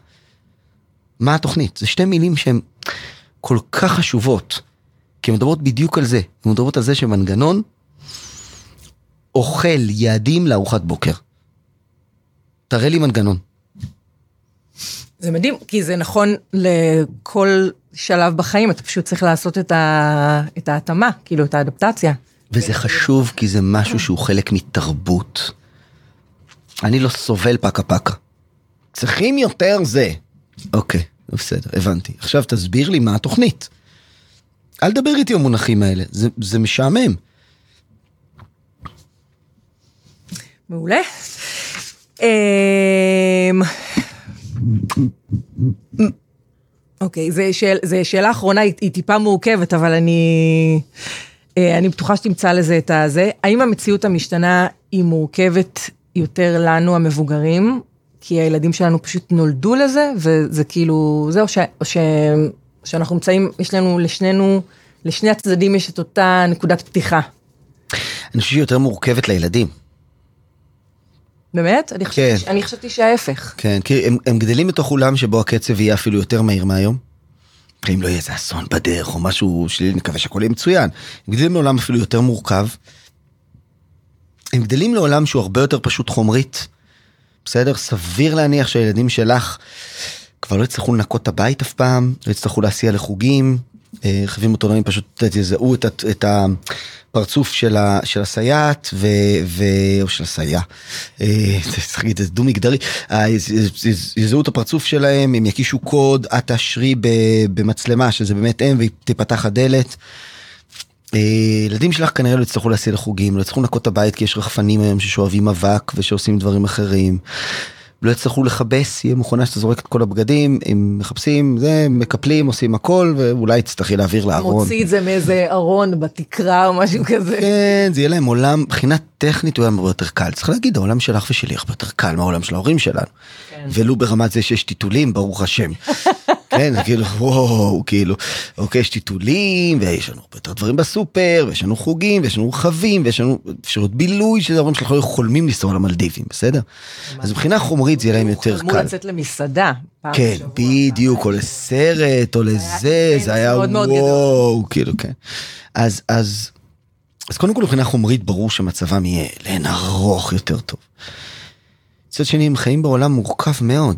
מה התוכנית? זה שתי מילים שהן כל כך חשובות, כי הן מדברות בדיוק על זה. הן מדברות על זה שמנגנון אוכל יעדים לארוחת בוקר. תראה לי מנגנון. זה מדהים, כי זה נכון לכל שלב בחיים, אתה פשוט צריך לעשות את, ה... את ההתאמה, כאילו את האדפטציה. וזה חשוב כי זה משהו שהוא חלק מתרבות. אני לא סובל פקה פקה. צריכים יותר זה. אוקיי, בסדר, הבנתי. עכשיו תסביר לי מה התוכנית. אל תדבר איתי במונחים האלה, זה, זה משעמם. מעולה. אמ, אוקיי, זו שאל, שאלה אחרונה, היא, היא טיפה מורכבת, אבל אני, אני בטוחה שתמצא לזה את הזה. האם המציאות המשתנה היא מורכבת יותר לנו, המבוגרים, כי הילדים שלנו פשוט נולדו לזה, וזה כאילו, זה, או, ש, או ש, שאנחנו נמצאים, יש לנו לשנינו, לשני הצדדים יש את אותה נקודת פתיחה. אני חושב שהיא יותר מורכבת לילדים. באמת? אני חשבתי, כן. אני חשבתי שההפך. כן, כי הם, הם גדלים בתוך אולם שבו הקצב יהיה אפילו יותר מהיר מהיום. אם לא יהיה איזה אסון בדרך או משהו שלי, נקווה שהכל יהיה מצוין. הם גדלים לעולם אפילו יותר מורכב. הם גדלים לעולם שהוא הרבה יותר פשוט חומרית. בסדר? סביר להניח שהילדים שלך כבר לא יצטרכו לנקות את הבית אף פעם, לא יצטרכו להסיע לחוגים, רכבים אוטונומיים פשוט יזהו את, את הפרצוף של, ה, של הסייעת ו, ו... או של הסייע, אה, צריך להגיד את זה דו מגדרי, אה, יזהו את הפרצוף שלהם, הם יקישו קוד, את תאשרי במצלמה שזה באמת הם ותפתח הדלת. אה, ילדים שלך כנראה לא יצטרכו להסיע לחוגים, לא יצטרכו לנקות את הבית כי יש רחפנים היום ששואבים אבק ושעושים דברים אחרים. לא יצטרכו לכבס, יהיה מכונה שאתה זורק את כל הבגדים, הם מחפשים, זה, מקפלים, עושים הכל, ואולי תצטרכי להעביר לארון. מוציא את זה מאיזה ארון בתקרה או משהו כזה. כן, זה יהיה להם עולם, מבחינה טכנית הוא היה הרבה יותר קל. צריך להגיד, העולם שלך ושלי הרבה יותר קל מהעולם של ההורים שלנו. כן. ולו ברמת זה שיש טיטולים, ברוך השם. כן, כאילו, וואו, כאילו, אוקיי, יש טיטולים, ויש לנו הרבה יותר דברים בסופר, ויש לנו חוגים, ויש לנו רכבים, ויש לנו אפשרות בילוי, שזה ההורים שלך לא חולמים לנסוע למלדיבים, בסדר? אז מבחינה חומרית זה יהיה להם יותר קל. חלמו לצאת למסעדה. כן, בדיוק, או לסרט, או לזה, זה היה וואו, כאילו, כן. אז, אז, אז קודם כל מבחינה חומרית ברור שמצבם יהיה לאין ארוך יותר טוב. מצד שני, הם חיים בעולם מורכב מאוד.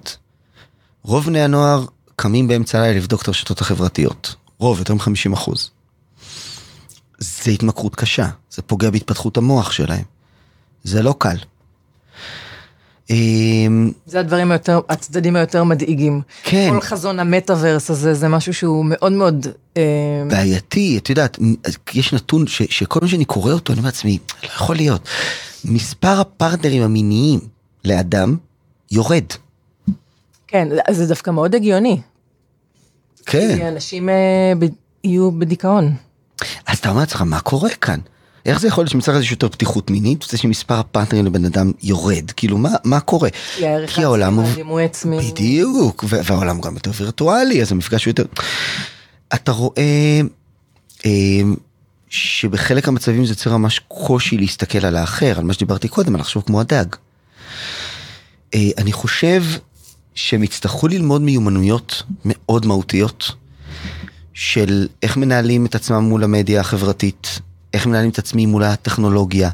רוב בני הנוער קמים באמצע הלילה לבדוק את הרשתות החברתיות. רוב, יותר מ-50 אחוז. זה התמכרות קשה, זה פוגע בהתפתחות המוח שלהם. זה לא קל. אמ, זה הדברים היותר, הצדדים היותר מדאיגים. כן. כל חזון המטאוורס הזה, זה משהו שהוא מאוד מאוד... אמ, בעייתי, את יודעת, יש נתון ש, שכל פעם שאני קורא אותו, אני אומר לעצמי, לא יכול להיות. מספר הפרטנרים המיניים לאדם יורד. כן, זה דווקא מאוד הגיוני. כן. כי אנשים אה, ב, יהיו בדיכאון. אז אתה אומר לעצמך, מה קורה כאן? איך זה יכול להיות שמצד אחד יש יותר פתיחות מינית, זה שמספר הפרטנרים לבן אדם יורד, כאילו מה, מה קורה? כי העולם הוא... בדיוק, והעולם גם יותר וירטואלי, אז המפגש הוא יותר... אתה רואה אה, שבחלק המצבים זה יוצר ממש קושי להסתכל על האחר, על מה שדיברתי קודם, על לחשוב כמו הדג. אה, אני חושב שהם יצטרכו ללמוד מיומנויות מאוד מהותיות של איך מנהלים את עצמם מול המדיה החברתית, איך מנהלים את עצמי מול הטכנולוגיה,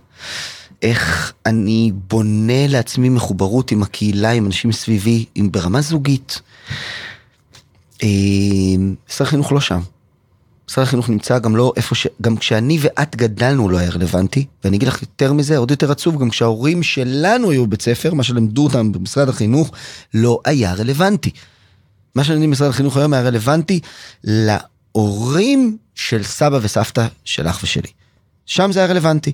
איך אני בונה לעצמי מחוברות עם הקהילה, עם אנשים סביבי, עם ברמה זוגית. אה, שר החינוך לא שם. שר החינוך נמצא גם לא איפה ש... גם כשאני ואת גדלנו לא היה רלוונטי, ואני אגיד לך יותר מזה, עוד יותר עצוב, גם כשההורים שלנו היו בבית ספר, מה שלמדו אותם במשרד החינוך, לא היה רלוונטי. מה שלמדים במשרד החינוך היום היה רלוונטי ההורים של סבא וסבתא שלך ושלי. שם זה היה רלוונטי.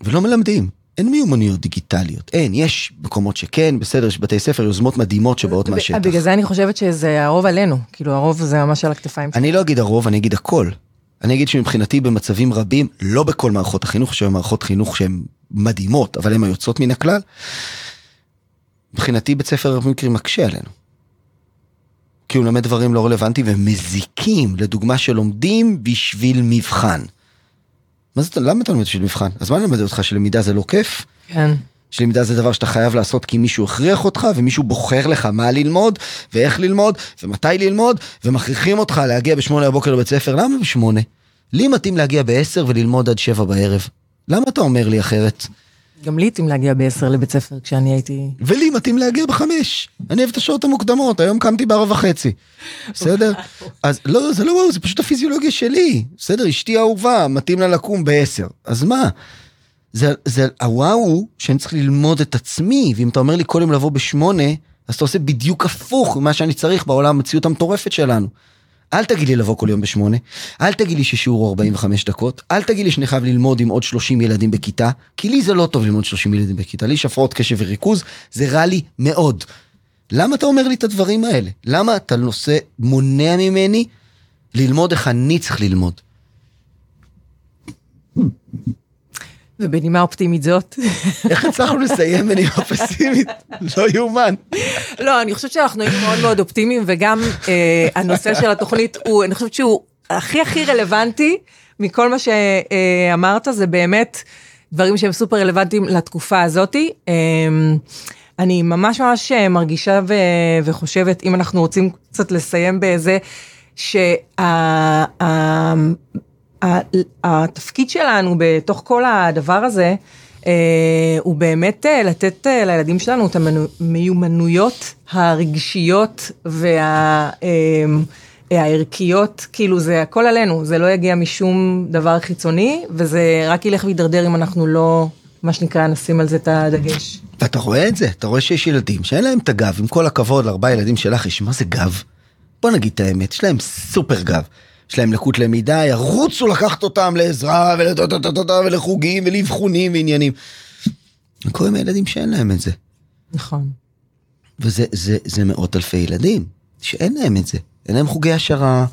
ולא מלמדים. אין מיומנויות דיגיטליות, אין, יש מקומות שכן, בסדר, יש בתי ספר, יוזמות מדהימות שבאות מהשטח. בגלל זה אני חושבת שזה הרוב עלינו, כאילו הרוב זה ממש על הכתפיים אני לא אגיד הרוב, אני אגיד הכל. אני אגיד שמבחינתי במצבים רבים, לא בכל מערכות החינוך, שהן מערכות חינוך שהן מדהימות, אבל הן היוצאות מן הכלל, מבחינתי בית ספר במקרים מקשה עלינו. כי הוא מלמד דברים לא רלוונטיים ומזיקים, לדוגמה שלומדים בשביל מבחן. מה זה, למה אתה לומד בשביל מבחן? אז מה ללמד אותך שלמידה זה לא כיף? כן. שלמידה זה דבר שאתה חייב לעשות כי מישהו הכריח אותך ומישהו בוחר לך מה ללמוד ואיך ללמוד ומתי ללמוד ומכריחים אותך להגיע בשמונה בבוקר לבית ספר למה בשמונה? לי מתאים להגיע בעשר וללמוד עד שבע בערב. למה אתה אומר לי אחרת? גם לי התאים להגיע בעשר לבית ספר כשאני הייתי... ולי מתאים להגיע בחמש. אני אוהב את השעות המוקדמות, היום קמתי בארבע וחצי. בסדר? אז לא, זה לא וואו, זה פשוט הפיזיולוגיה שלי. בסדר, אשתי אהובה, מתאים לה לקום בעשר. אז מה? זה, זה, הוואו הוא שאני צריך ללמוד את עצמי, ואם אתה אומר לי כל יום לבוא בשמונה, אז אתה עושה בדיוק הפוך ממה שאני צריך בעולם המציאות המטורפת שלנו. אל תגיד לי לבוא כל יום בשמונה, אל תגיד לי ששיעור הוא 45 דקות, אל תגיד לי שאני חייב ללמוד עם עוד 30 ילדים בכיתה, כי לי זה לא טוב ללמוד 30 ילדים בכיתה, לי יש הפרעות קשב וריכוז, זה רע לי מאוד. למה אתה אומר לי את הדברים האלה? למה אתה נושא, מונע ממני ללמוד איך אני צריך ללמוד? ובנימה אופטימית זאת. איך הצלחנו לסיים בנימה פסימית? לא יאומן. לא, אני חושבת שאנחנו היינו מאוד מאוד אופטימיים, וגם אה, הנושא של התוכנית הוא, אני חושבת שהוא הכי הכי רלוונטי מכל מה שאמרת, זה באמת דברים שהם סופר רלוונטיים לתקופה הזאתי. אה, אני ממש ממש מרגישה ו, וחושבת, אם אנחנו רוצים קצת לסיים בזה, שה... התפקיד שלנו בתוך כל הדבר הזה, אה, הוא באמת אה, לתת אה, לילדים שלנו את המיומנויות הרגשיות והערכיות, כאילו זה הכל עלינו, זה לא יגיע משום דבר חיצוני, וזה רק ילך וידרדר אם אנחנו לא, מה שנקרא, נשים על זה את הדגש. ואתה רואה את זה, אתה רואה שיש ילדים שאין להם את הגב, עם כל הכבוד לארבעה ילדים שלך, יש מה זה גב? בוא נגיד את האמת, יש להם סופר גב. יש להם לקות למידה, ירוצו לקחת אותם לעזרה ולחוגים ולאבחונים ועניינים. עם הילדים שאין להם את זה? נכון. וזה זה, זה מאות אלפי ילדים שאין להם את זה. אין להם חוגי השערה,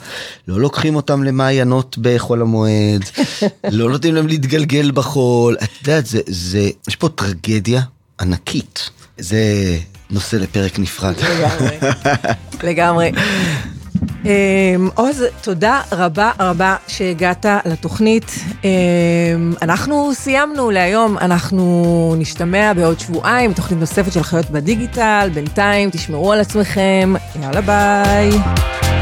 לא לוקחים אותם למעיינות בחול המועד, לא נותנים להם להתגלגל בחול. את יודעת, זה, זה, יש פה טרגדיה ענקית. זה נושא לפרק נפרד. לגמרי. לגמרי. אמ, עוז, תודה רבה רבה שהגעת לתוכנית. אמ, אנחנו סיימנו להיום, אנחנו נשתמע בעוד שבועיים, תוכנית נוספת של חיות בדיגיטל. בינתיים, תשמרו על עצמכם, יאללה ביי.